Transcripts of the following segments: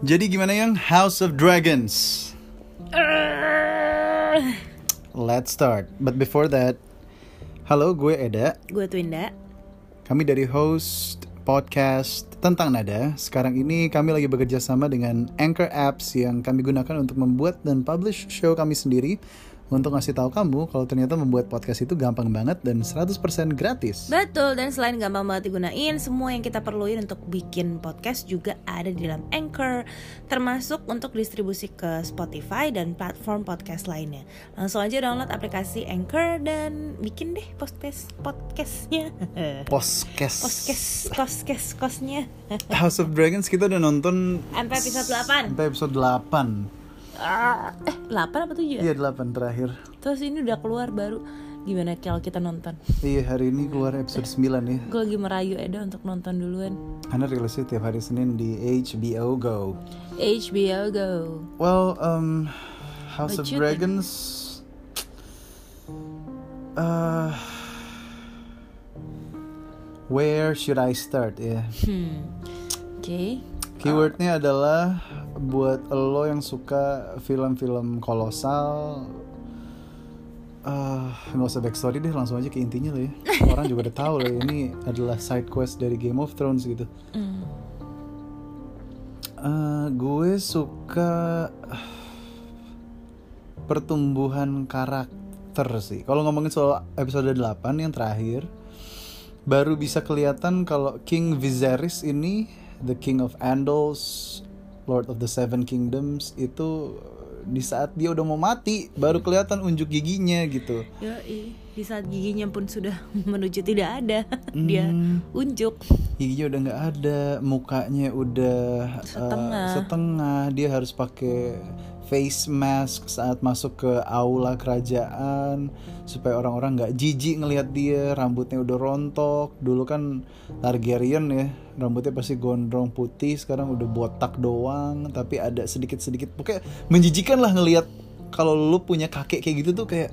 Jadi gimana yang House of Dragons? Let's start. But before that, halo gue Eda. Gue Twinda. Kami dari host podcast tentang nada. Sekarang ini kami lagi bekerja sama dengan Anchor Apps yang kami gunakan untuk membuat dan publish show kami sendiri untuk ngasih tahu kamu kalau ternyata membuat podcast itu gampang banget dan 100% gratis. Betul, dan selain gampang banget digunain, semua yang kita perluin untuk bikin podcast juga ada di dalam Anchor, termasuk untuk distribusi ke Spotify dan platform podcast lainnya. Langsung aja download aplikasi Anchor dan bikin deh podcast podcastnya. Podcast. Podcast, podcast, kosnya. House of Dragons kita udah nonton Sampai episode 8 sampai episode 8. Eh, 8 apa 7 ya? Iya 8 terakhir. Terus ini udah keluar baru. Gimana kalau kita nonton? Iya hari ini keluar episode 9 ya. Gue lagi merayu Eda untuk nonton duluan. Karena rilisnya tiap hari Senin di HBO Go. HBO Go. Well, um, House of think? Dragons. Uh, where should I start ya? Hmm. Oke. Keywordnya adalah buat lo yang suka film-film kolosal. eh, nggak usah backstory deh, langsung aja ke intinya lah ya. Orang juga udah tahu lah ini adalah side quest dari Game of Thrones gitu. Eh, gue suka pertumbuhan karakter sih. Kalau ngomongin soal episode 8 yang terakhir, baru bisa kelihatan kalau King Viserys ini, the King of Andals, Lord of the Seven Kingdoms itu di saat dia udah mau mati baru kelihatan unjuk giginya gitu. Yoi, di saat giginya pun sudah menuju tidak ada, dia Hmm. unjuk. giginya udah nggak ada mukanya udah uh, Setengah. setengah dia harus pakai face mask saat masuk ke aula kerajaan supaya orang-orang nggak jijik ngelihat dia rambutnya udah rontok dulu kan Targaryen ya rambutnya pasti gondrong putih sekarang udah botak doang tapi ada sedikit-sedikit pokoknya menjijikan lah ngelihat kalau lu punya kakek kayak gitu tuh kayak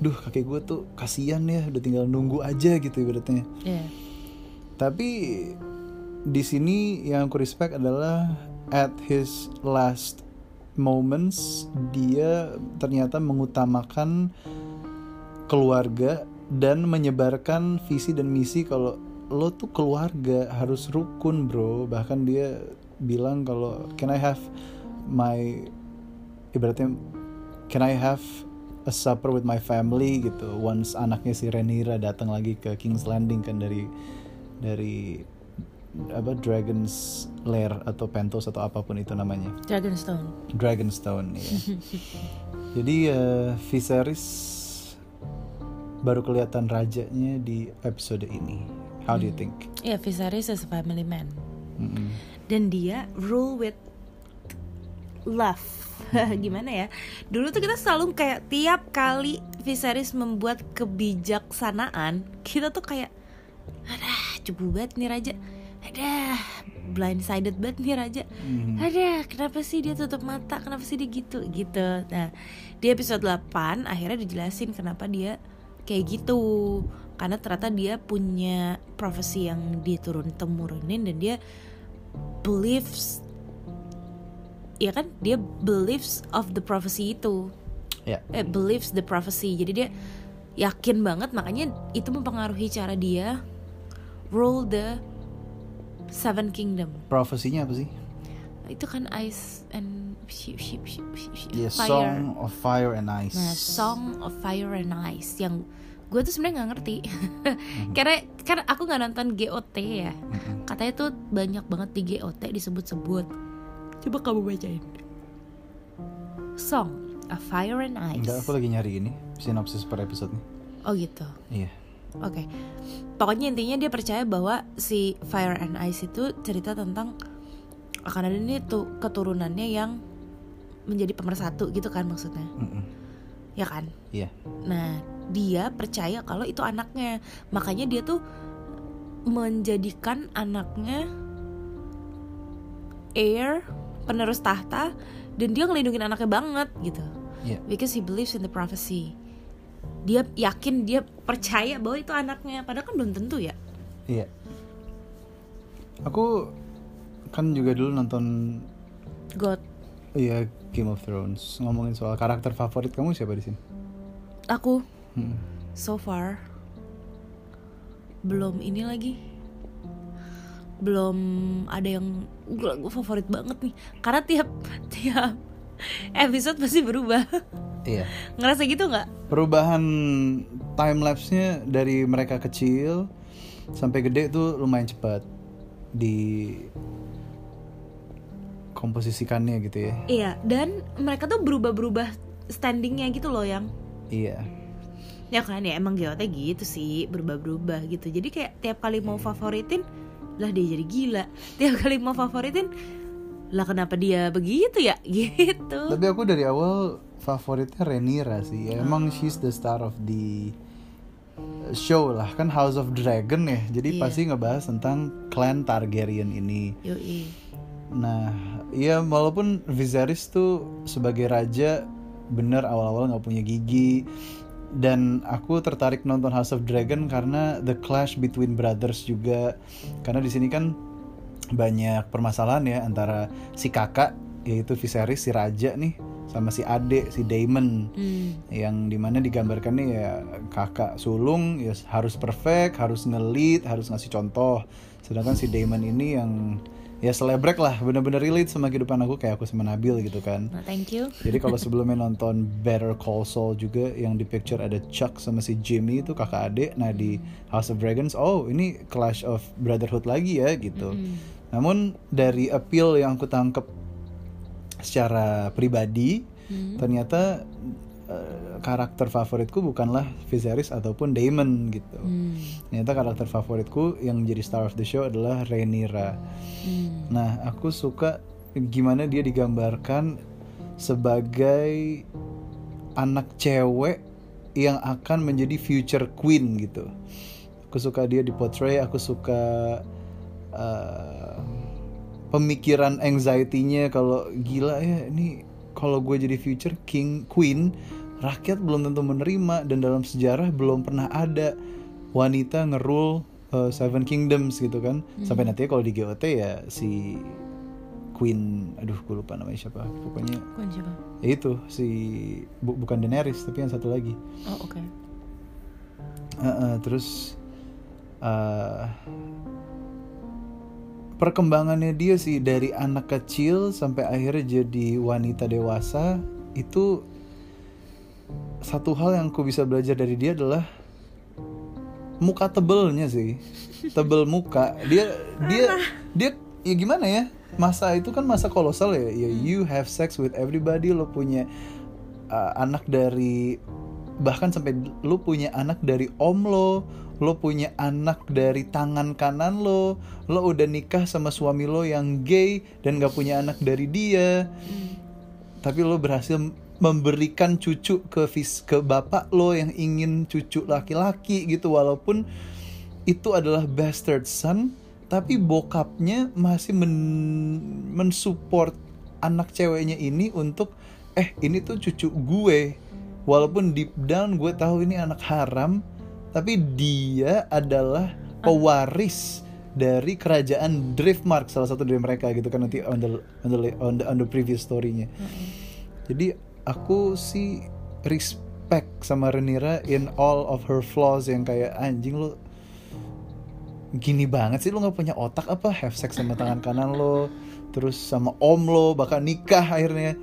duh kakek gue tuh kasihan ya udah tinggal nunggu aja gitu ibaratnya Ya. tapi di sini yang aku respect adalah at his last moments dia ternyata mengutamakan keluarga dan menyebarkan visi dan misi kalau lo tuh keluarga harus rukun bro. Bahkan dia bilang kalau can I have my ibaratnya can I have a supper with my family? gitu. Once anaknya si Rhaenyra datang lagi ke King's Landing kan dari dari apa Dragon's Lair atau Pentos atau apa pun itu namanya Dragonstone. Dragonstone ya jadi eh, Viserys baru kelihatan rajanya di episode ini how do you think Ya, Viserys is a family man. Mm-mm. Dan dia rule with love. Gimana ya? Dulu tuh kita selalu kayak tiap kali Viserys membuat kebijaksanaan, kita tuh kayak adah, cepu banget nih raja. Adah, blindsided banget nih raja. Mhm. Aduh, kenapa sih dia tutup mata? Kenapa sih dia gitu? Gitu. Nah, di episode 8 akhirnya dijelasin kenapa dia kayak gitu. Karena ternyata dia punya profesi yang diturun temurunin dan dia believes ya kan dia believes of the prophecy itu ya eh, believes the prophecy jadi dia yakin banget makanya itu mempengaruhi cara dia rule the seven kingdom. Profesinya apa sih? Itu kan ice and ship, ship, ship, ship, ship, ya fire. Song of Fire and Ice. Nah, Song of Fire and Ice yang gue tuh sebenarnya nggak ngerti. Karena kan aku nggak nonton GOT ya. Katanya tuh banyak banget di GOT disebut-sebut. Coba kamu bacain. Song of Fire and Ice. Enggak, aku lagi nyari ini sinopsis per episode nih. oh gitu. Iya. Oke, pokoknya intinya dia percaya bahwa si Fire and Ice itu cerita tentang akan ada nih tuh keturunannya yang menjadi pemersatu gitu kan maksudnya, Mm-mm. ya kan? Iya. Nah dia percaya kalau itu anaknya, makanya dia tuh menjadikan anaknya heir penerus tahta dan dia ngelindungin anaknya banget gitu, Iya. because he believes in the prophecy. Dia yakin dia percaya bahwa itu anaknya, padahal kan belum tentu ya. Iya. Aku kan juga dulu nonton God Iya Game of Thrones. Ngomongin soal karakter favorit kamu siapa di sini? aku Hmm. so far belum ini lagi belum ada yang gue favorit banget nih karena tiap tiap episode pasti berubah Iya. ngerasa gitu nggak Perubahan time lapse-nya dari mereka kecil sampai gede tuh lumayan cepat di komposisikannya gitu ya. iya dan mereka tuh berubah-berubah standingnya gitu loh yang Iya. ya kan ya emang GOT gitu sih berubah-berubah gitu jadi kayak tiap kali mau favoritin lah dia jadi gila tiap kali mau favoritin lah kenapa dia begitu ya gitu Tapi aku dari awal favoritnya Rhaenyra sih. Ya, Emang she's the star of the show lah kan House of Dragon ya. Jadi Iya. pasti ngebahas tentang clan Targaryen ini. Yoi. Nah, ya walaupun Viserys tuh sebagai raja bener awal-awal nggak punya gigi dan aku tertarik nonton House of Dragon karena the clash between brothers juga karena di sini kan banyak permasalahan ya antara si kakak yaitu Viserys si raja nih sama si adik si Daemon Hmm. yang di mana digambarkannya ya kakak sulung ya harus perfect harus ngelit harus ngasih contoh sedangkan si Damon ini yang ya selebrek lah bener-bener relate sama kehidupan aku kayak aku sama Nabil gitu kan Nah, thank you. jadi kalau sebelumnya nonton Better Call Saul juga yang di picture ada Chuck sama si Jimmy itu kakak adik nah di House of Dragons oh ini Clash of Brotherhood lagi ya gitu Hmm. namun dari appeal yang aku tangkep secara pribadi Hmm. ternyata eh, karakter favoritku bukanlah Viserys ataupun Daemon gitu. Hmm. Ternyata karakter favoritku yang menjadi star of the show adalah Rhaenyra. Hmm. Nah, aku suka gimana dia digambarkan sebagai anak cewek yang akan menjadi future queen gitu. Aku suka dia dipotray, aku suka uh, pemikiran anxiety-nya kalau gila ya ini kalau gue jadi future king queen rakyat belum tentu menerima dan dalam sejarah belum pernah ada wanita ngerul uh, Seven Kingdoms gitu kan sampai nanti kalau di GOT ya si Queen aduh gue lupa namanya siapa pokoknya Bukan siapa? ya itu si bu- bukan Daenerys tapi yang satu lagi Oh, oke. Uh, uh, terus uh, perkembangannya dia sih dari anak kecil sampai akhirnya jadi wanita dewasa itu satu hal yang aku bisa belajar dari dia adalah muka tebelnya sih. Tebel muka. Dia dia dia ya gimana ya? Masa itu kan masa kolosal ya? Ya you have sex with everybody lo punya uh, anak dari bahkan sampai lo punya anak dari om lo lo punya anak dari tangan kanan lo lo udah nikah sama suami lo yang gay dan gak punya anak dari dia. Tapi lo berhasil memberikan cucu ke vis ke bapak lo yang ingin cucu laki-laki gitu. Walaupun itu adalah bastard son tapi bokapnya masih men mensupport anak ceweknya ini untuk eh ini tuh cucu gue. Walaupun deep down gue tahu ini anak haram tapi dia adalah pewaris dari kerajaan Driftmark salah satu dari mereka gitu kan nanti on the on the on the, on the previous story-nya. Jadi aku sih respect sama Renira in all of her flaws yang kayak anjing lo gini banget sih lo nggak punya otak apa? Have sex sama tangan kanan lo terus sama om lo bahkan nikah akhirnya.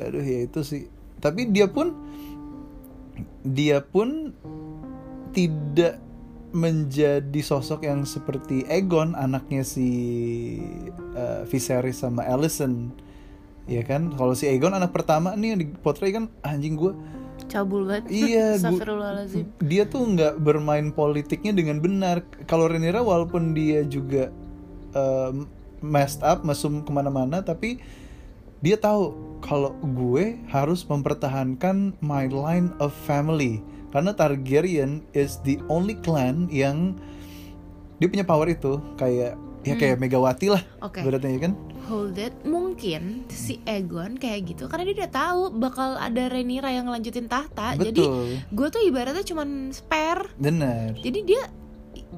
Aduh ya itu sih. Tapi dia pun dia pun tidak menjadi sosok yang seperti Egon anaknya si uh, Viserys sama Alicent. Ya kan? Kalau si Egon anak pertama nih yang dipotret kan anjing gue Cabul banget. Iya, gua- dia tuh nggak bermain politiknya dengan benar. Kalau Rhaenyra walaupun dia juga um, messed up, mesum ke mana-mana, tapi dia tahu kalau gue harus mempertahankan my line of family karena Targaryen is the only clan yang dia punya power itu kayak ya kayak Megawati lah Oke. beratnya ya kan Hold it. Mungkin si Egon kayak gitu karena dia udah tahu bakal ada Rhaenyra yang ngelanjutin tahta. Jadi betul gue tuh ibaratnya cuman spare. benar Jadi dia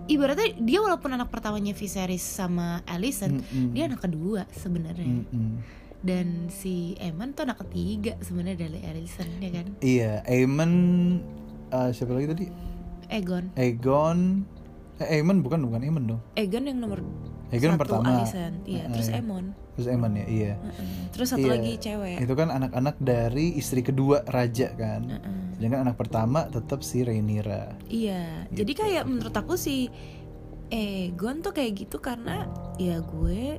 ibaratnya dia walaupun anak pertamanya Viserys sama Alicent, Mm-mm. dia anak kedua sebenarnya. Mm-mm. dan si Eman tuh anak ketiga sebenarnya dari Allison ya kan Iya, Aemon eh, siapa lagi tadi? Egon Aegon eh, Aemon bukan bukan Aemon dong. Egon yang nomor Aegon satu pertama. Allison iya Eh, terus. Emon Terus Aemon ya, iya. Heeh. terus satu Iya. lagi cewek Itu kan anak-anak dari istri kedua raja kan. Heeh. Sedangkan anak pertama tetap si Rhaenyra. Iya, jadi Gitu. kayak menurut aku sih Egon tuh kayak gitu karena ya gue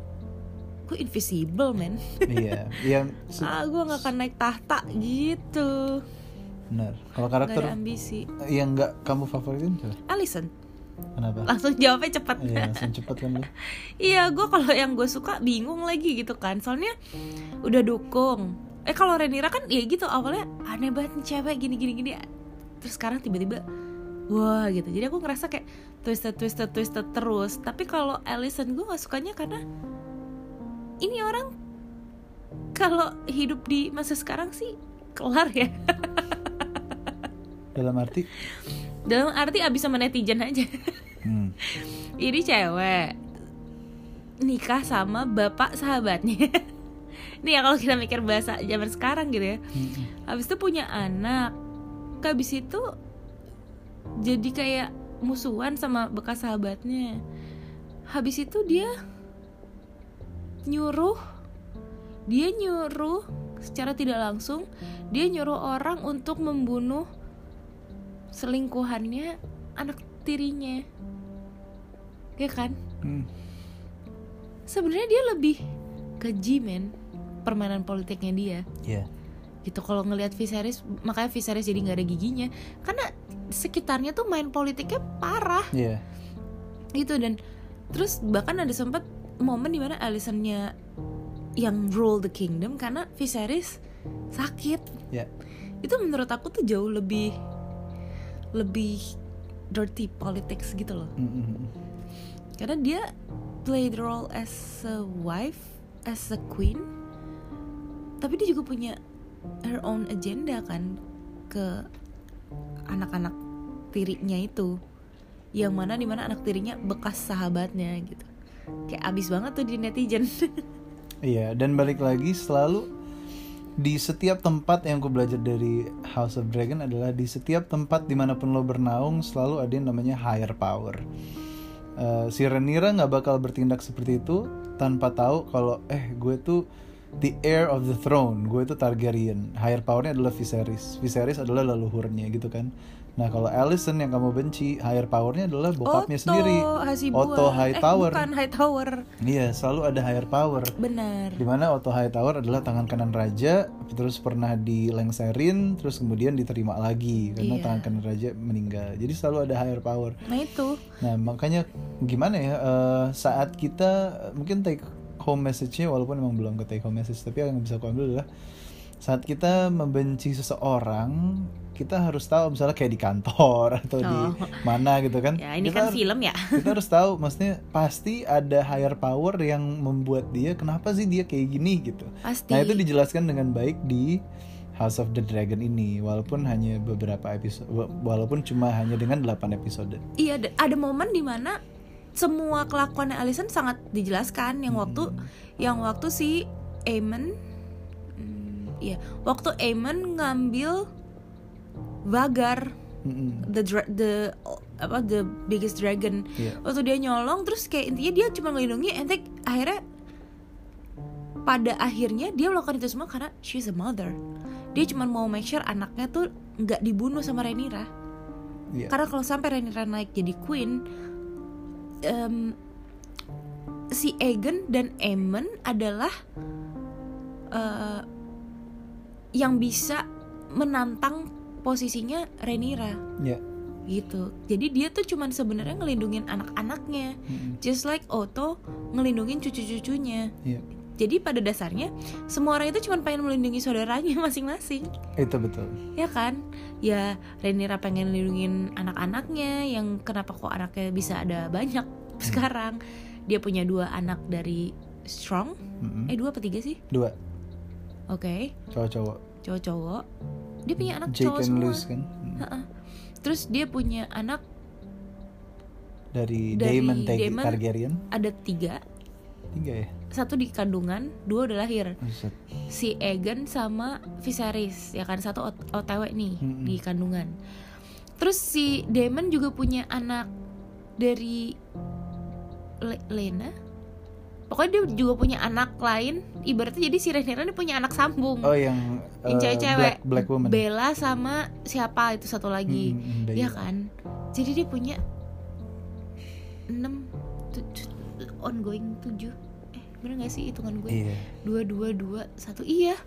gue invisible men. iya, yang ah gue nggak akan naik tahta gitu. Benar. Kalau Gak karakter ada ambisi. yang nggak kamu favoritin siapa? Alison Kenapa? langsung jawabnya cepet. Iya, langsung cepet kan lu. Iya, gue kalau yang gue suka bingung lagi gitu kan. Soalnya udah dukung. Eh kalau Renira kan ya gitu awalnya aneh banget nih cewek gini gini gini. Terus sekarang tiba-tiba wah gitu. Jadi aku ngerasa kayak twisted twisted twisted terus. Tapi kalau Allison gue nggak sukanya karena ini orang kalau hidup di masa sekarang sih kelar ya. Dalam arti? Dalam arti abis sama netizen aja. hmm, ini cewek. Nikah sama bapak sahabatnya. Nih ya kalau kita mikir bahasa zaman sekarang gitu ya. Hmm, habis itu punya anak. Habis itu jadi kayak musuhan sama bekas sahabatnya. Habis itu dia nyuruh dia nyuruh secara tidak langsung dia nyuruh orang untuk membunuh selingkuhannya anak tirinya ya kan hmm. sebenarnya dia lebih keji men permainan politiknya dia Iya. gitu kalau ngelihat Viserys makanya Viserys jadi nggak ada giginya karena sekitarnya tuh main politiknya parah Iya. gitu dan terus bahkan ada sempat momen di mana Alisonnya yang rule the kingdom karena Viserys sakit Iya. itu menurut aku tuh jauh lebih lebih dirty politics gitu loh. Hmm, hmm, hmm. karena dia play the role as a wife as a queen tapi dia juga punya her own agenda kan ke anak-anak tirinya itu. Yang mana di mana anak tirinya bekas sahabatnya gitu. Kayak abis banget tuh di netizen. Iya, dan balik lagi selalu di setiap tempat yang aku belajar dari House of Dragon adalah di setiap tempat di mana pun lo bernaung selalu ada yang namanya higher power. Eh, si Rhaenyra nggak bakal bertindak seperti itu tanpa tahu kalau eh gue tuh the heir of the throne, gue itu Targaryen. Higher powernya adalah Viserys. Viserys adalah leluhurnya gitu kan. Nah kalau Alicent yang kamu benci, higher powernya adalah bokapnya sendiri. Hasibuan. Otto Hightower. eh, bukan Hightower Iya, selalu ada higher power. benar Di mana Otto Hightower adalah tangan kanan raja, terus pernah dilengserin, terus kemudian diterima lagi karena Iya. tangan kanan raja meninggal. Jadi selalu ada higher power. nah itu Nah makanya gimana ya eh, saat kita mungkin take home message-nya walaupun emang belum ke take home message, tapi yang bisa aku ambil adalah saat kita membenci seseorang, kita harus tahu misalnya kayak di kantor atau di Oh. mana gitu kan. ya ini Kita kan film ya kita harus tahu maksudnya pasti ada higher power yang membuat dia kenapa sih dia kayak gini gitu pasti nah itu dijelaskan dengan baik di House of the Dragon ini walaupun hanya beberapa episode wa- walaupun cuma hanya dengan 8 episode Iya, ada, momen di mana semua kelakuan Alison sangat dijelaskan. Yang waktu, yang waktu si Aemon, hmm, iya, waktu Aemon ngambil Vagar, Mm-mm. the dra- the apa the biggest dragon. Iya. Waktu dia nyolong, terus kayak intinya dia cuma ngelindungi, ente akhirnya pada akhirnya dia melakukan itu semua karena she's a mother. Dia cuma mau make sure anaknya tuh nggak dibunuh sama Rhaenyra. Iya. Karena kalau sampai Rhaenyra naik jadi queen, em, si Aegon dan Aemon adalah eh, yang bisa menantang posisinya Rhaenyra Iya. gitu. Jadi dia tuh cuman sebenarnya ngelindungin anak-anaknya, Mm-mm. just like Otto ngelindungin cucu-cucunya. Iya. Jadi pada dasarnya semua orang itu cuma pengen melindungi saudaranya masing-masing itu betul ya kan ya Rhaenyra pengen lindungin anak-anaknya yang kenapa kok anaknya bisa ada banyak sekarang dia punya dua anak dari Strong Mm-mm. eh dua apa tiga sih dua oke. Cowok-cowok. Cowok-cowok. Dia punya anak Jake cowok and semua. Luce kan? Mm. Ha-ha. terus dia punya anak dari, Dari Daemon Daemon. Targaryen? ada tiga. Tiga ya? Satu di kandungan dua udah lahir. Buset. si Egan sama Viserys ya kan? Satu ot- OTW nih Mm-mm. di kandungan. Terus si Daemon juga punya anak dari Le- Lena pokoknya dia juga punya anak lain. Ibaratnya jadi si Rhaenyra ini punya anak sambung. Oh yang yang eh, cewek-cewek. black, black woman. Bella sama siapa itu satu lagi. Hmm, ya kan? Jadi dia punya 6 ongoing 7 eh bener gak sih hitungan gue? Iya. Dua dua dua satu. Iya.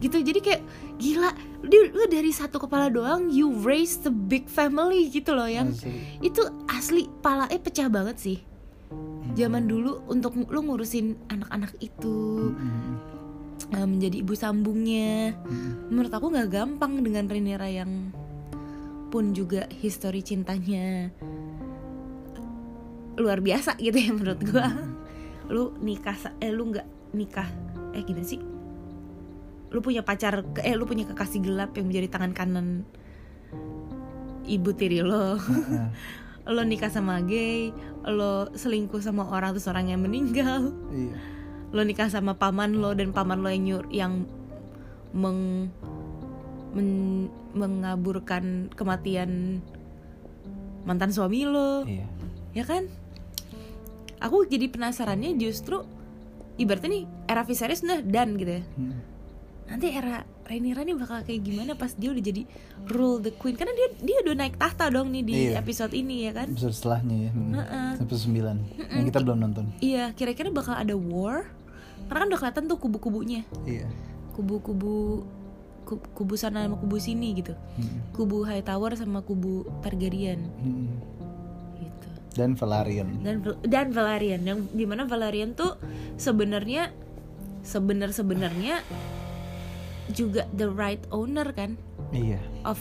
Gitu. Jadi kayak gila. Dia lu dari satu kepala doang you raise the big family gitu loh yang Asli. itu asli palae pecah banget sih zaman dulu untuk lu ngurusin anak-anak itu Mm-mm. eh, menjadi ibu sambungnya Mm-mm. menurut aku nggak gampang dengan Rhaenyra yang pun juga histori cintanya luar biasa gitu ya menurut gua lu nikah eh lu nggak nikah eh gimana sih lu punya pacar eh lu punya kekasih gelap yang menjadi tangan kanan ibu tiri lo Heeh. Lo nikah sama gay lo selingkuh sama orang terus orang yang meninggal. Iya. Lo nikah sama paman lo dan paman lo yang nyur yang meng men- mengaburkan kematian mantan suami lo. Iya. Ya kan? Aku jadi penasarannya justru ibaratnya nih era Viserys udah dan gitu ya. Mm. Nanti era Rhaenyra nih bakal kayak gimana pas dia udah jadi rule the queen. Karena dia dia udah naik tahta dong nih di Iya. episode ini ya kan? Episode setelahnya ya mm. Heeh. episode 9 yang kita belum nonton. Iya kira-kira bakal ada war. Karena kan udah kelihatan tuh kubu-kubunya. Iya. Kubu-kubu ku- kubu sana sama kubu sini gitu. Mm. kubu Hightower sama kubu Targaryen. Mm. gitu. Dan Valarian dan dan Valerian yang di mana Valerian tuh sebenarnya sebenar sebenarnya juga the right owner kan? Iya. Of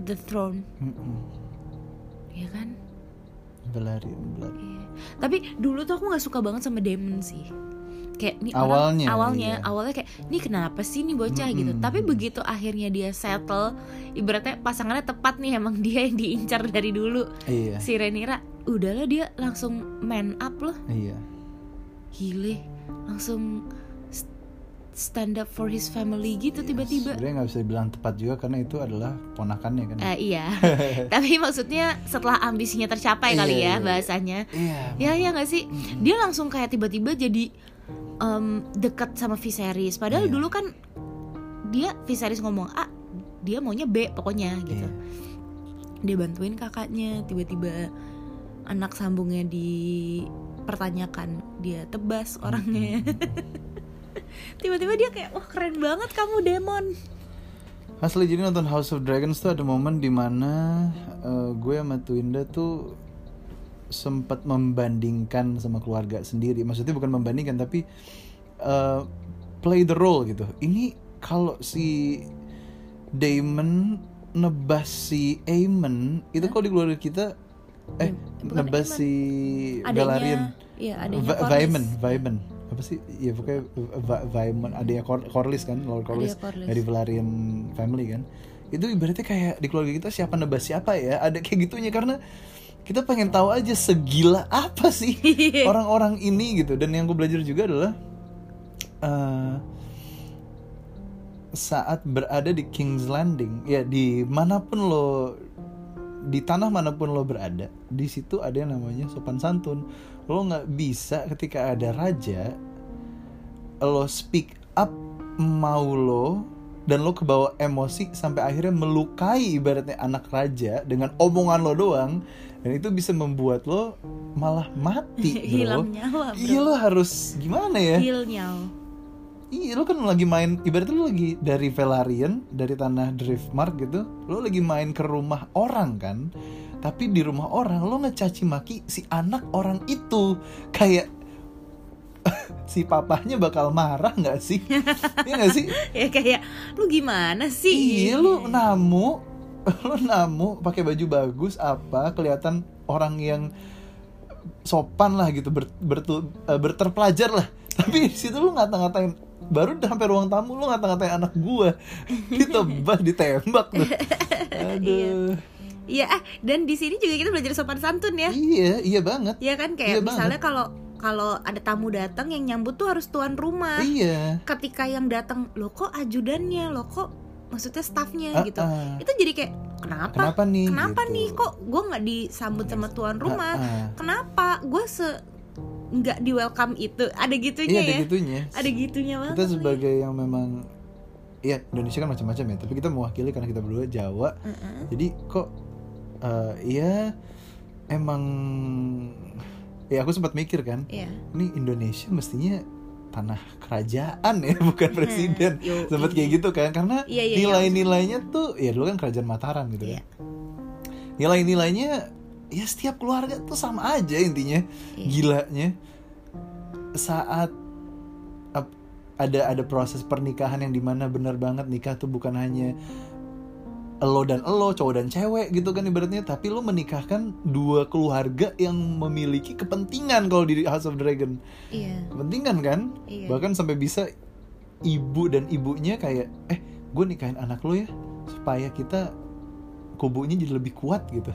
the throne. Mm-mm. ya kan? Valarian Blood Iya. tapi dulu tuh aku nggak suka banget sama Demon sih. Kayak nih orang- Awalnya, awalnya iya. awalnya kayak ini kenapa sih nih bocah? Gitu. Mm-mm. tapi begitu akhirnya dia settle ibaratnya pasangannya tepat nih emang dia yang diincar dari dulu. Iya. Si Renira udahlah dia langsung man up loh iya. Gile langsung stand up for his family gitu tiba-tiba. Sebenarnya nggak bisa dibilang tepat juga karena itu adalah ponakannya kan. Eh, iya. Tapi maksudnya setelah ambisinya tercapai kali Iya, ya iya. bahasanya. Iya ya ya nggak sih? Dia langsung kayak tiba-tiba jadi em, dekat sama Viserys. Padahal Iya. dulu kan dia Viserys ngomong A dia maunya B pokoknya gitu. Iya. dia bantuin kakaknya tiba-tiba anak sambungnya dipertanyakan dia tebas orangnya tiba-tiba dia kayak wah keren banget kamu Demon Asli jadi nonton House of Dragons tuh ada momen di mana eh, gue sama Twinda tuh sempat membandingkan sama keluarga sendiri. Maksudnya bukan membandingkan tapi eh, play the role gitu. Ini kalau si Damon nebas si Aemon itu kalau di keluarga kita eh Bukan nebas Aemon. si Velaryon. adanya ya adanya. Vaemon, Vaemon. Apa sih? Ya pokoknya Va- Vaemon, adanya Cor Corlys kan, Lord Corlys. dari Velaryon family kan. Itu ibaratnya kayak di keluarga kita siapa nebas siapa ya? Ada kayak gitunya karena kita pengen tahu aja segila apa sih orang-orang ini gitu. Dan yang gue belajar juga adalah eh, saat berada di King's Landing, ya di mana pun lo di tanah mana pun lo berada, di situ ada yang namanya sopan santun. Lo nggak bisa ketika ada raja, lo speak up mau lo dan lo kebawa emosi sampai akhirnya melukai ibaratnya anak raja dengan omongan lo doang dan itu bisa membuat lo malah mati bro. hilang nyawa bro Iya lo harus gimana ya? heal nyawa Iya lo kan lagi main ibaratnya lo lagi dari Velaryon dari tanah Driftmark gitu lo lagi main ke rumah orang kan tapi di rumah orang lo ngecaci maki si anak orang itu kayak si papahnya bakal marah nggak sih? Iya nggak sih? ya kayak lu gimana sih Iya lu namu, lu namu pakai baju bagus apa kelihatan orang yang sopan lah gitu ber, bertu- eh, berterpelajar lah. Tapi di situ lu ngata-ngatain baru udah sampai ruang tamu lu ngata-ngatain anak gua ditebas ditembak tuh. Aduh. Iya, ah, dan di sini juga kita belajar sopan santun ya. Iya, iya banget. Iya kan Iya kayak banget. misalnya kalau kalau ada tamu datang yang nyambut tuh harus tuan rumah iya ketika yang datang lo kok ajudannya lo kok maksudnya staffnya Ah, gitu ah. itu jadi kayak kenapa kenapa nih kenapa gitu. nih kok gue nggak disambut sama tuan rumah Ah, ah. kenapa gue se nggak di welcome itu. Ada iya gitunya ada ya? gitunya. Ada gitunya banget kita sebagai yang memang ya Indonesia kan macam-macam ya tapi kita mewakili karena kita berdua Jawa. Mm-mm. jadi kok eh, ya emang ya aku sempat mikir kan Iya. ini Indonesia mestinya tanah kerajaan ya bukan presiden. Yo, sempat kayak gitu kan karena Iya, iya, iya. nilai-nilainya tuh ya dulu kan kerajaan Mataram gitu Iya. kan nilai-nilainya ya setiap keluarga tuh sama aja intinya Iya. gilanya. Saat ada ada proses pernikahan yang di mana benar banget nikah tuh bukan hanya lo dan lo cowok dan cewek gitu kan ibaratnya tapi lo menikahkan dua keluarga yang memiliki kepentingan kalau di House of Dragon. Iya. Kepentingan kan? Iya. bahkan sampai bisa ibu dan ibunya kayak eh gue nikahin anak lo ya supaya kita kubunya jadi lebih kuat gitu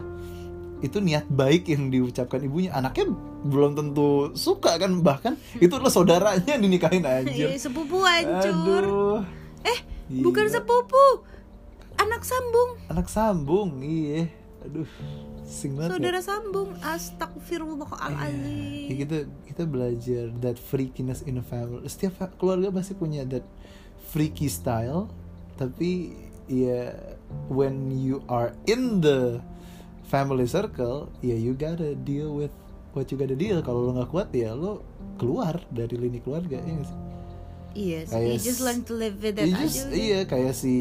itu niat baik yang diucapkan ibunya. Anaknya belum tentu suka kan bahkan itu lo saudaranya yang dinikahin Iya, anjir sepupu hancur. Aduh. Eh Gila. bukan sepupu. Anak sambung. Anak sambung iya. Aduh sing banget ya. saudara sambung astagfirullahaladzim. Ya kita kita belajar that freakiness in a family. Setiap keluarga pasti punya that freaky style. Tapi ya when you are in the family circle ya you gotta deal with what you gotta deal kalau lo nggak kuat ya lo keluar dari lini keluarga ya nggak sih iya sih Kayak you just learn to live with that aja just- udah. iya kayak si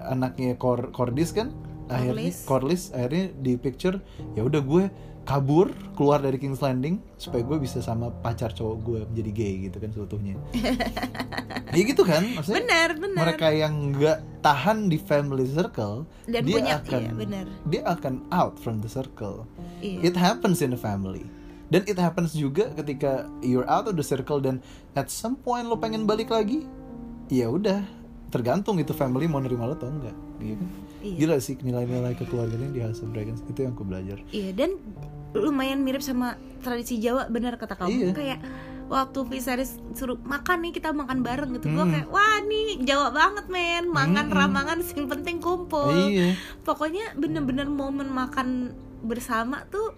anaknya Cor Cordis kan akhirnya. Corlys akhirnya di picture ya udah gue kabur keluar dari King's Landing supaya gue bisa sama pacar cowok gue menjadi gay gitu kan seutuhnya ya gitu kan maksudnya benar benar mereka yang nggak tahan di family circle Dan dia punya- akan iya, benar. dia akan out from the circle Iya. it happens in the family dan it happens juga ketika you're out of the circle dan at some point lo pengen balik lagi ya udah tergantung itu family mau nerima lo atau enggak kan Iya. gila sih nilai-nilai kekeluargaan di House of Dragons itu yang aku belajar Iya dan lumayan mirip sama tradisi Jawa benar kata kamu. Iya. kayak waktu Viserys suruh makan nih kita makan bareng gitu. Gue Hmm. kayak wah nih Jawa banget men. Mangan Hmm. ramangan sing penting kumpul. Iya. Pokoknya bener-bener momen makan bersama tuh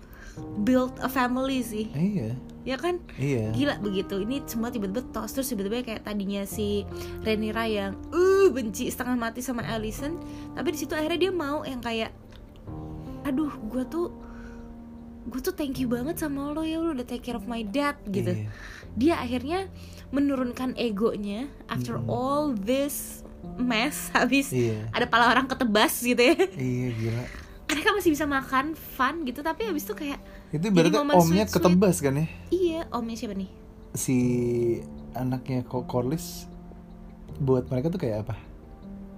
build a family sih. Iya. Ya kan? Iya. Gila begitu. Ini semua tiba-tiba tos terus tiba-tiba kayak tadinya si Rhaenyra yang uh benci setengah mati sama Alicent tapi di situ akhirnya dia mau yang kayak aduh gue tuh gue tuh thank you banget sama lo ya lo udah take care of my dad gitu. Iya. dia akhirnya menurunkan egonya after Mm-mm. all this mess habis iya. ada pala orang ketebas gitu ya. Iya gila. Mereka masih bisa makan fun gitu. Tapi habis itu kayak itu berarti omnya sweet-sweet. ketebas kan ya? Iya omnya siapa nih? Si anaknya kok Corlys buat mereka tuh kayak apa?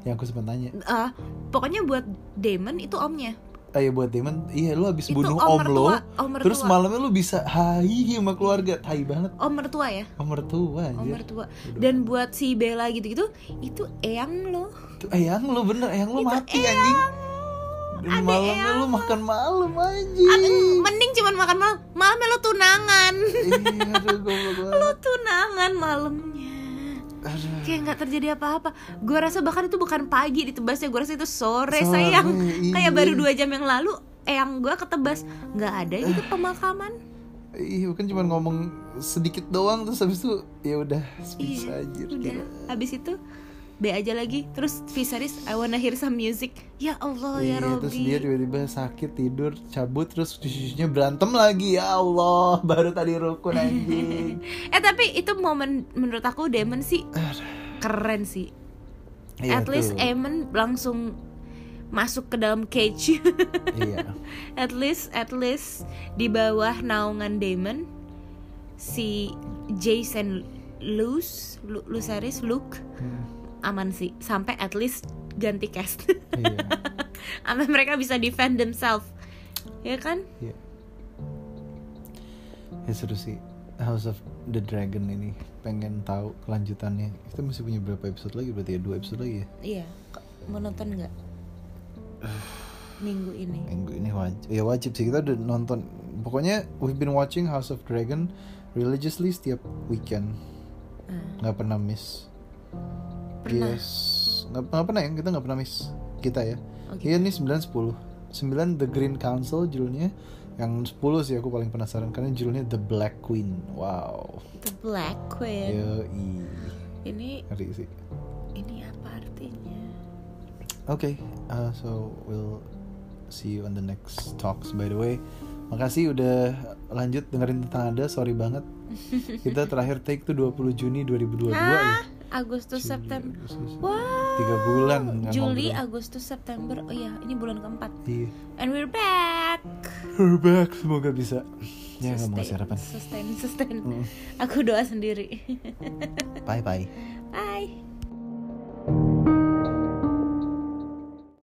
Yang aku sempat tanya Ah, pokoknya buat Damon itu omnya Ayo buat Damon, iya lu habis bunuh om om, lo, om mertua. terus malamnya lu bisa hai sama keluarga, tai banget, om mertua ya om mertua om anjir. mertua dan buat si Bella gitu-gitu itu eyang lo Itu eyang lu bener, eyang lu Itu mati eyang. anjing. Malamnya eyang lu lo. makan malam anjing. Aduh, mending cuman makan malam malamnya lo tunangan Iya, aduh lo banget. tunangan malamnya. Kayak nggak terjadi apa-apa. Gue rasa bahkan itu bukan pagi ditebasnya gue rasa itu sore, Sore, sayang. iya. kayak baru dua jam yang lalu eyang gue ketebas. Nggak ada itu pemakaman. Iya, kan cuma ngomong sedikit doang terus habis itu ya udah speech Iya, anjir. udah. habis itu B aja lagi. Terus Viserys I wanna hear some music. Ya Allah ya Iya, terus dia Robi tiba-tiba sakit tidur cabut terus cucunya berantem lagi. Ya Allah baru tadi rukun anjing. Eh tapi itu momen menurut aku Damon sih keren sih. Iya, at least tuh. Aemon langsung masuk ke dalam cage. Iya. At least at least di bawah naungan Damon si Jason Luz Lu- Lucerys Luke Hmm, aman sih. Sampai at least ganti cast. Iya. Sampai mereka bisa defend themselves. Ya kan? Iya. Ya seru sih. House of the Dragon ini pengen tahu kelanjutannya. Kita masih punya berapa episode lagi? Berarti ya dua episode lagi ya? Iya. Mau nonton nggak? Minggu ini. Minggu ini wajib ya wajib sih. Kita udah nonton. Pokoknya we've been watching House of Dragon religiously setiap weekend. Ah, nggak pernah miss Pernah. yes nggak nggak pernah ya kita nggak pernah miss kita ya Oh, iya nih 9 10 9 The Green Council judulnya yang 10 sih aku paling penasaran karena judulnya The Black Queen wow The Black Queen. Yoi. Ini ngeri sih ini apa artinya? Oke, uh, so we'll see you on the next talks. By the way, makasih udah lanjut dengerin tentang ada. Sorry banget. Kita terakhir take tuh 20 Juni 2022 ya. Agustus Juli, September. Agustus. Wah. Tiga bulan Juli. Agustus, September. Oh iya, ini bulan keempat. Iya. And we're back. We're back. Semoga bisa. Ya nggak mau Sustain, ngasih harapan. sustain, sustain. Mm. Aku doa sendiri. Bye bye.